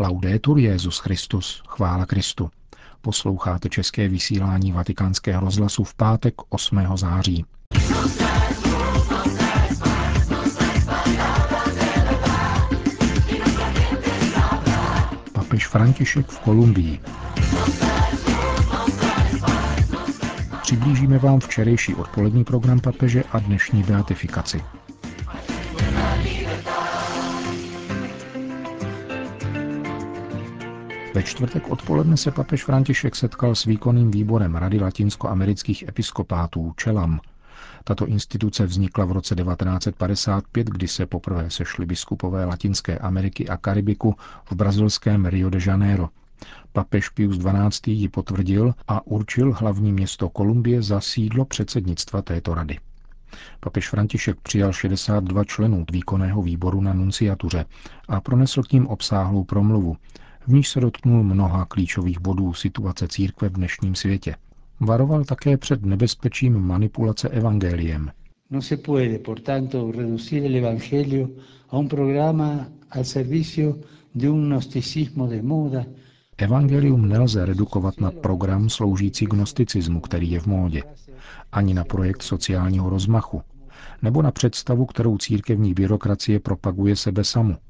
Laudetur Jezus Christus, chvála Kristu. Posloucháte české vysílání Vatikánského rozhlasu v pátek 8. září. Papež František v Kolumbii. Přiblížíme vám včerejší odpolední program papeže a dnešní beatifikaci. Ve čtvrtek odpoledne se papež František setkal s výkonným výborem Rady latinskoamerických episkopátů Čelam. Tato instituce vznikla v roce 1955, kdy se poprvé sešli biskupové Latinské Ameriky a Karibiku v brazilském Rio de Janeiro. Papež Pius XII. ji potvrdil a určil hlavní město Kolumbie za sídlo předsednictva této rady. Papež František přijal 62 členů výkonného výboru na nunciatuře a pronesl k ním obsáhlou promluvu, v níž se dotknul mnoha klíčových bodů situace církve v dnešním světě. Varoval také před nebezpečím manipulace evangeliem. No se puede, por tanto, reducir el evangelio a un programa al servicio de un gnosticismo de moda. Evangelium nelze redukovat na program sloužící gnosticismu, který je v módě, ani na projekt sociálního rozmachu, nebo na představu, kterou církevní byrokracie propaguje sebe samu –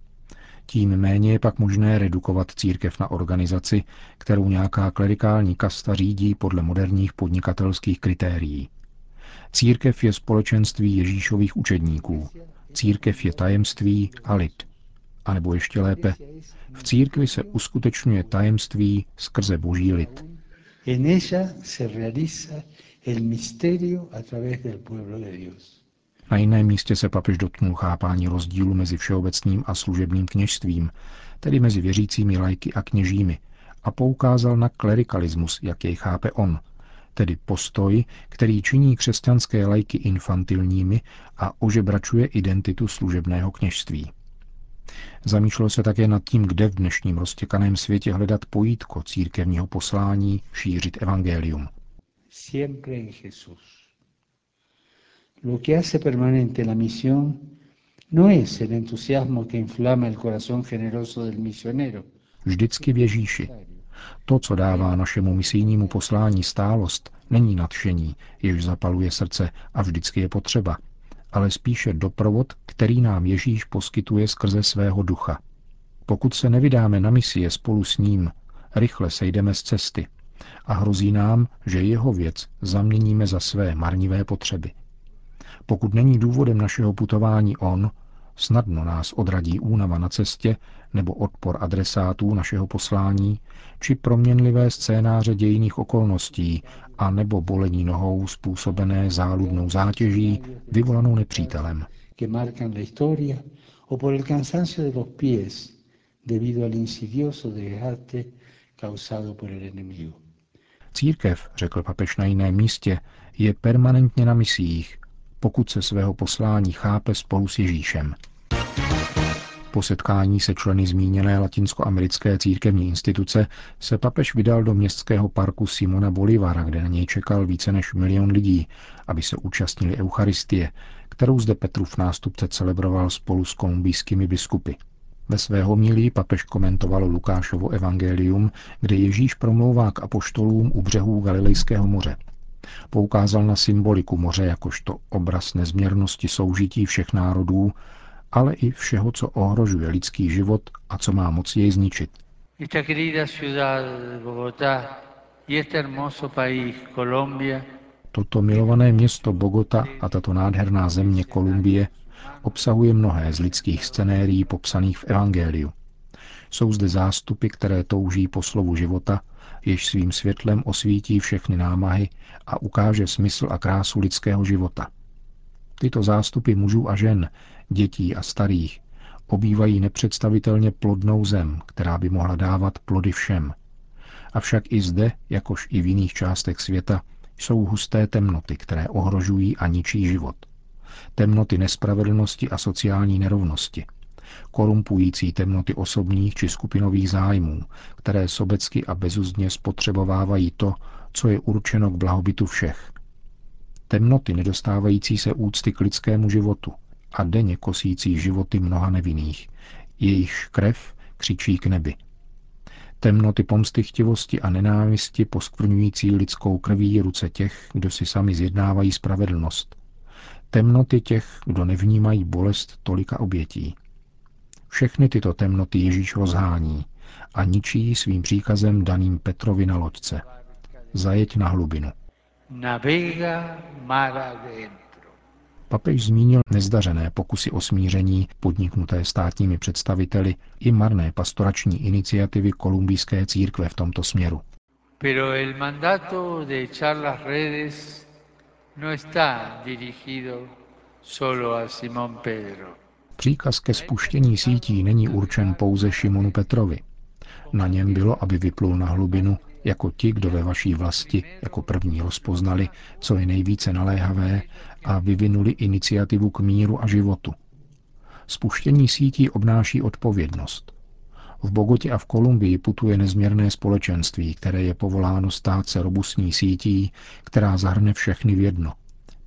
tím méně je pak možné redukovat církev na organizaci, kterou nějaká klerikální kasta řídí podle moderních podnikatelských kritérií. Církev je společenství Ježíšových učedníků. Církev je tajemství a lid. A nebo ještě lépe, v církvi se uskutečňuje tajemství skrze boží lid. En ella se realiza el misterio a través del pueblo de Dios. Na jiném místě se papež dotknul chápání rozdílu mezi všeobecným a služebním kněžstvím, tedy mezi věřícími lajky a kněžími, a poukázal na klerikalismus, jak jej chápe on, tedy postoj, který činí křesťanské lajky infantilními a ožebračuje identitu služebného kněžství. Zamýšlel se také nad tím, kde v dnešním roztěkaném světě hledat pojítko církevního poslání šířit evangelium. Lo que hace permanente la misión no es el entusiasmo que inflama el corazón generoso del misionero. Vždycky v Ježíši. To, co dává našemu misijnímu poslání stálost, není nadšení, jež zapaluje srdce a vždycky je potřeba, ale spíše doprovod, který nám Ježíš poskytuje skrze svého ducha. Pokud se nevydáme na misie spolu s ním, rychle sejdeme z cesty a hrozí nám, že jeho věc zaměníme za své marnivé potřeby. Pokud není důvodem našeho putování on, snadno nás odradí únava na cestě nebo odpor adresátů našeho poslání, či proměnlivé scénáře dějiných okolností a nebo bolení nohou způsobené záludnou zátěží vyvolanou nepřítelem. Církev, řekl papež na jiném místě, je permanentně na misích, pokud se svého poslání chápe spolu s Ježíšem. Po setkání se členy zmíněné latinskoamerické církevní instituce se papež vydal do městského parku Simona Bolivara, kde na něj čekal více než milion lidí, aby se účastnili Eucharistie, kterou zde Petrův nástupce celebroval spolu s kolumbijskými biskupy. Ve svého milí papež komentoval Lukášovo evangelium, kde Ježíš promlouvá k apoštolům u břehů Galilejského moře. Poukázal na symboliku moře jakožto obraz nezměrnosti soužití všech národů, ale i všeho, co ohrožuje lidský život a co má moc jej zničit. Toto milované město Bogota a tato nádherná země Kolumbie obsahuje mnohé z lidských scenérií popsaných v Evangeliu. Jsou zde zástupy, které touží po slovu života jež svým světlem osvítí všechny námahy a ukáže smysl a krásu lidského života. Tyto zástupy mužů a žen, dětí a starých, obývají nepředstavitelně plodnou zem, která by mohla dávat plody všem. Avšak i zde, jakož i v jiných částech světa, jsou husté temnoty, které ohrožují a ničí život. Temnoty nespravedlnosti a sociální nerovnosti – korumpující temnoty osobních či skupinových zájmů, které sobecky a bezuzdně spotřebovávají to, co je určeno k blahobytu všech. Temnoty nedostávající se úcty k lidskému životu a denně kosící životy mnoha nevinných, jejichž krev křičí k nebi. temnoty pomstychtivosti a nenávisti poskvrňující lidskou krví ruce těch, kdo si sami zjednávají spravedlnost, temnoty těch, kdo nevnímají bolest tolika obětí. Všechny tyto temnoty Ježíš rozhání a ničí svým příkazem daným Petrovi na loďce. Zajeď na hlubinu. Navega mar adentro. Papež zmínil nezdařené pokusy o smíření podniknuté státními představiteli i marné pastorační iniciativy kolumbijské církve v tomto směru. Pero el mandato de echar las redes no está dirigido solo a Simón Pedro. Příkaz ke spuštění sítí není určen pouze Šimonu Petrovi. Na něm bylo, aby vyplul na hlubinu jako ti, kdo ve vaší vlasti jako první rozpoznali, co je nejvíce naléhavé a vyvinuli iniciativu k míru a životu. Spuštění sítí obnáší odpovědnost. V Bogotě a v Kolumbii putuje nezměrné společenství, které je povoláno stát se robustní sítí, která zahrne všechny v jedno.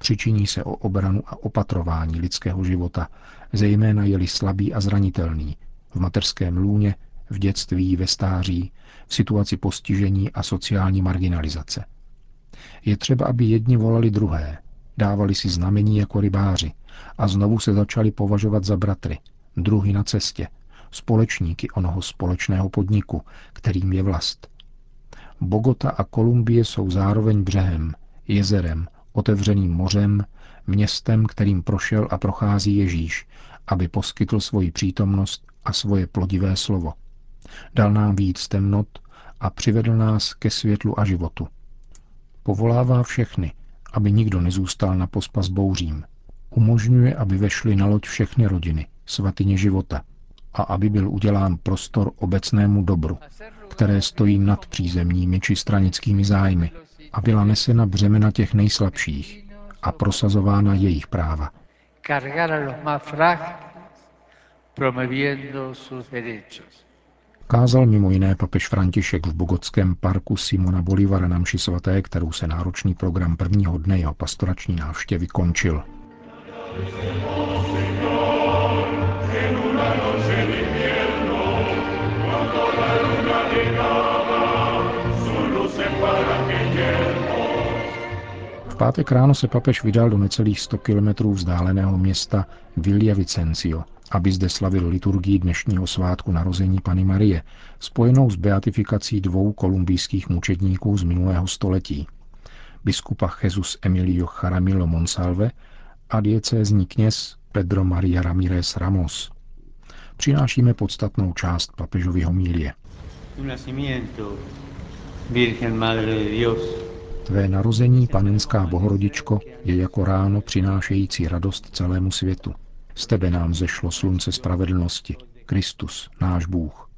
Přičiní se o obranu a opatrování lidského života, zejména je-li slabý a zranitelný, v mateřském lůně, v dětství, ve stáří, v situaci postižení a sociální marginalizace. Je třeba, aby jedni volali druhé, dávali si znamení jako rybáři a znovu se začali považovat za bratry, druhy na cestě, společníky onoho společného podniku, kterým je vlast. Bogota a Kolumbie jsou zároveň břehem, jezerem, otevřeným mořem, městem, kterým prošel a prochází Ježíš, aby poskytl svoji přítomnost a svoje plodivé slovo. Dal nám víc temnot a přivedl nás ke světlu a životu. Povolává všechny, aby nikdo nezůstal na pospas bouřím. Umožňuje, aby vešly na loď všechny rodiny, svatyně života, a aby byl udělán prostor obecnému dobru, které stojí nad přízemními či stranickými zájmy a byla nesena břemena těch nejslabších a prosazována jejich práva. Kázal mimo jiné papež František v bogotském parku Simona Bolivara na mši svaté, kterou se náročný program prvního dne jeho pastorační návštěvy končil. V pátek ráno se papež vydal do necelých 100 kilometrů vzdáleného města Villa Vicencio, aby zde slavil liturgii dnešního svátku narození Pany Marie, spojenou s beatifikací dvou kolumbijských mučedníků z minulého století. Biskupa Jesus Emilio Jaramillo Monsalve a diecézní kněz Pedro Maria Ramírez Ramos. Přinášíme podstatnou část papežovy homílie. Tvé narození, panenská bohorodičko, je jako ráno přinášející radost celému světu. Z tebe nám zešlo slunce spravedlnosti, Kristus, náš Bůh.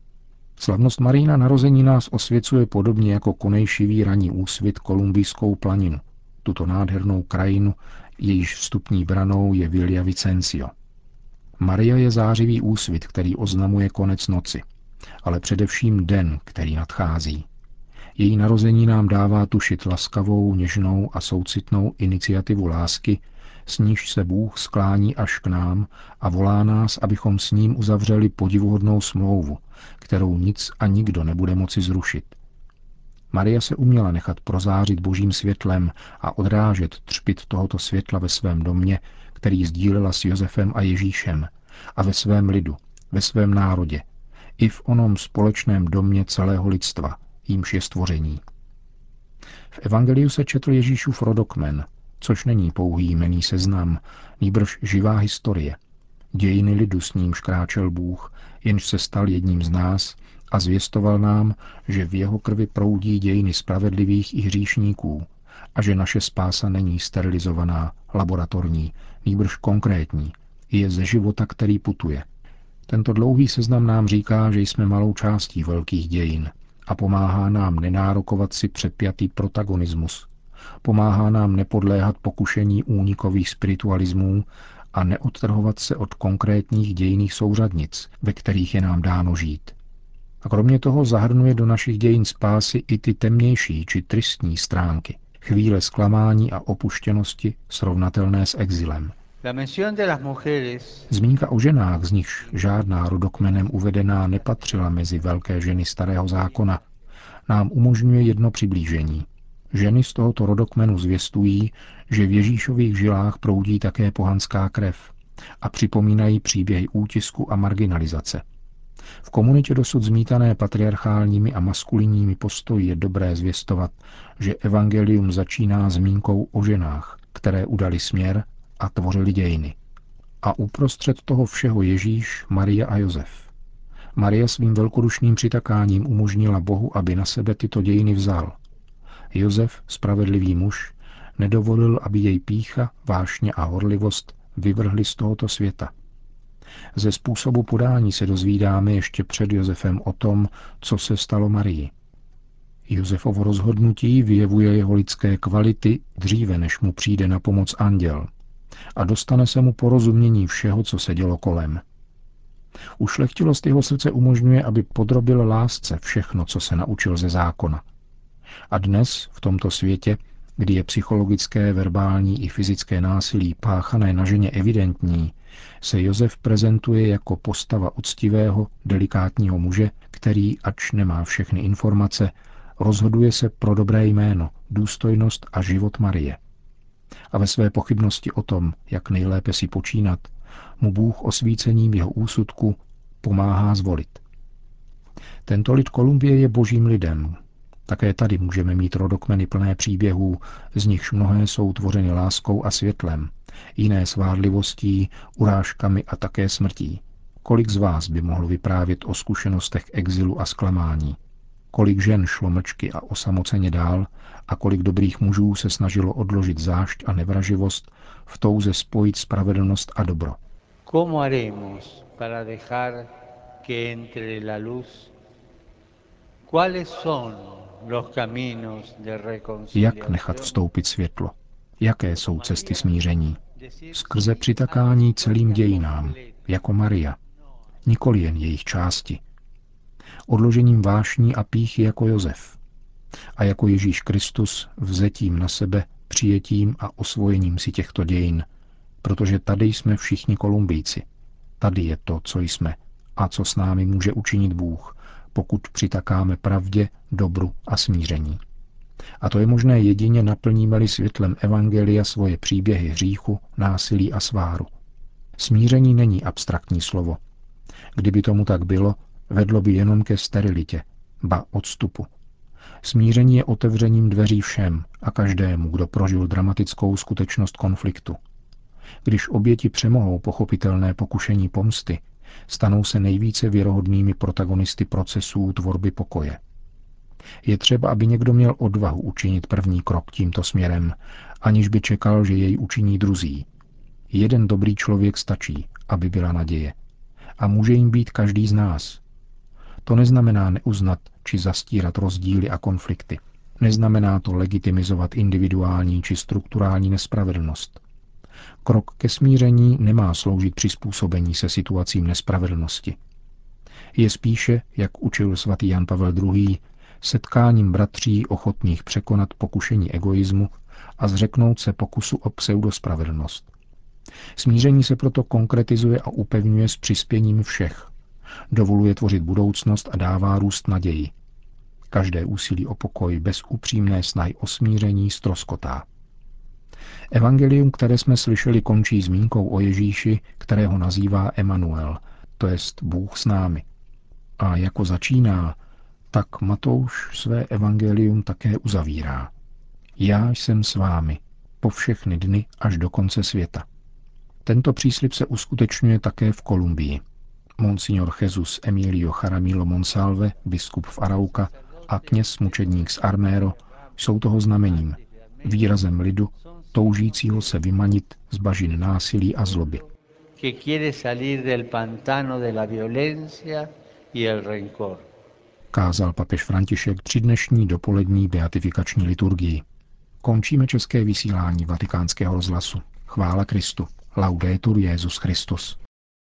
Slavnost Marína narození nás osvěcuje podobně jako konejšivý raní úsvit kolumbijskou planinu, tuto nádhernou krajinu, jejíž vstupní branou je Villa Vicencio. Maria je zářivý úsvit, který oznamuje konec noci, ale především den, který nadchází. Její narození nám dává tušit laskavou, něžnou a soucitnou iniciativu lásky, s níž se Bůh sklání až k nám a volá nás, abychom s ním uzavřeli podivuhodnou smlouvu, kterou nic a nikdo nebude moci zrušit. Maria se uměla nechat prozářit božím světlem a odrážet třpit tohoto světla ve svém domě, který sdílela s Josefem a Ježíšem, a ve svém lidu, ve svém národě, i v onom společném domě celého lidstva, jímž je stvoření. V Evangeliu se četl Ježíšův rodokmen, což není pouhý jmený seznam, nýbrž živá historie. Dějiny lidu s ním kráčel Bůh, jenž se stal jedním z nás a zvěstoval nám, že v jeho krvi proudí dějiny spravedlivých i hříšníků a že naše spása není sterilizovaná, laboratorní, nýbrž konkrétní, je ze života, který putuje. Tento dlouhý seznam nám říká, že jsme malou částí velkých dějin a pomáhá nám nenárokovat si přepjatý protagonismus, Pomáhá nám nepodléhat pokušení únikových spiritualismů a neodtrhovat se od konkrétních dějných souřadnic, ve kterých je nám dáno žít. A kromě toho zahrnuje do našich dějin spásy i ty temnější či tristní stránky, chvíle zklamání a opuštěnosti srovnatelné s exilem. Zmínka o ženách, z nichž žádná rodokmenem uvedená nepatřila mezi velké ženy starého zákona, nám umožňuje jedno přiblížení. Ženy z tohoto rodokmenu zvěstují, že v Ježíšových žilách proudí také pohanská krev a připomínají příběhy útisku a marginalizace. V komunitě dosud zmítané patriarchálními a maskulinními postoji je dobré zvěstovat, že evangelium začíná zmínkou o ženách, které udali směr a tvořili dějiny. A uprostřed toho všeho Ježíš, Maria a Josef. Maria svým velkodušným přitakáním umožnila Bohu, aby na sebe tyto dějiny vzal. Josef, spravedlivý muž, nedovolil, aby jej pícha, vášně a horlivost vyvrhli z tohoto světa. Ze způsobu podání se dozvídáme ještě před Josefem o tom, co se stalo Marii. Josefovo rozhodnutí vyjevuje jeho lidské kvality dříve, než mu přijde na pomoc anděl a dostane se mu porozumění všeho, co se dělo kolem. Ušlechtilost jeho srdce umožňuje, aby podrobil lásce všechno, co se naučil ze zákona. A dnes, v tomto světě, kdy je psychologické, verbální i fyzické násilí páchané na ženě evidentní, se Josef prezentuje jako postava uctivého, delikátního muže, který, ač nemá všechny informace, rozhoduje se pro dobré jméno, důstojnost a život Marie. A ve své pochybnosti o tom, jak nejlépe si počínat, mu Bůh osvícením jeho úsudku pomáhá zvolit. Tento lid Kolumbie je božím lidem, také tady můžeme mít rodokmeny plné příběhů, z nichž mnohé jsou tvořeny láskou a světlem, jiné svádlivostí, urážkami a také smrtí. Kolik z vás by mohlo vyprávět o zkušenostech exilu a zklamání? Kolik žen šlo mlčky a osamoceně dál a kolik dobrých mužů se snažilo odložit zášť a nevraživost v touze spojit spravedlnost a dobro? ¿Cómo haremos para dejar que entre la luz? ¿Cuáles son jak nechat vstoupit světlo? Jaké jsou cesty smíření? Skrze přitakání celým dějinám, jako Maria, nikoli jen jejich části. Odložením vášní a píchy jako Josef. A jako Ježíš Kristus vzetím na sebe, přijetím a osvojením si těchto dějin, protože tady jsme všichni Kolumbijci. Tady je to, co jsme a co s námi může učinit Bůh, pokud přitakáme pravdě, dobru a smíření. A to je možné jedině naplníme-li světlem Evangelia svoje příběhy hříchu, násilí a sváru. Smíření není abstraktní slovo. Kdyby tomu tak bylo, vedlo by jenom ke sterilitě, ba odstupu. Smíření je otevřením dveří všem a každému, kdo prožil dramatickou skutečnost konfliktu. Když oběti přemohou pochopitelné pokušení pomsty, stanou se nejvíce věrohodnými protagonisty procesů tvorby pokoje. Je třeba, aby někdo měl odvahu učinit první krok tímto směrem, aniž by čekal, že jej učiní druzí. Jeden dobrý člověk stačí, aby byla naděje. A může jim být každý z nás. To neznamená neuznat či zastírat rozdíly a konflikty. Neznamená to legitimizovat individuální či strukturální nespravedlnost. Krok ke smíření nemá sloužit přizpůsobení se situacím nespravedlnosti. Je spíše, jak učil svatý Jan Pavel II., setkáním bratří ochotných překonat pokušení egoismu a zřeknout se pokusu o pseudospravedlnost. Smíření se proto konkretizuje a upevňuje s přispěním všech. Dovoluje tvořit budoucnost a dává růst naději. Každé úsilí o pokoj bez upřímné snahy o smíření stroskotá. Evangelium, které jsme slyšeli, končí zmínkou o Ježíši, kterého nazývá Emanuel, to jest Bůh s námi. A jako začíná, tak Matouš své evangelium také uzavírá. Já jsem s vámi po všechny dny až do konce světa. Tento příslip se uskutečňuje také v Kolumbii. Monsignor Jesus Emilio Jaramillo Monsalve, biskup v Arauca a kněz mučedník z Armero jsou toho znamením, výrazem lidu, toužícího se vymanit z bažin násilí a zloby. Kázal papež František tři dnešní dopolední beatifikační liturgii. Končíme české vysílání vatikánského rozhlasu. Chvála Kristu. Laudetur Jezus Christus.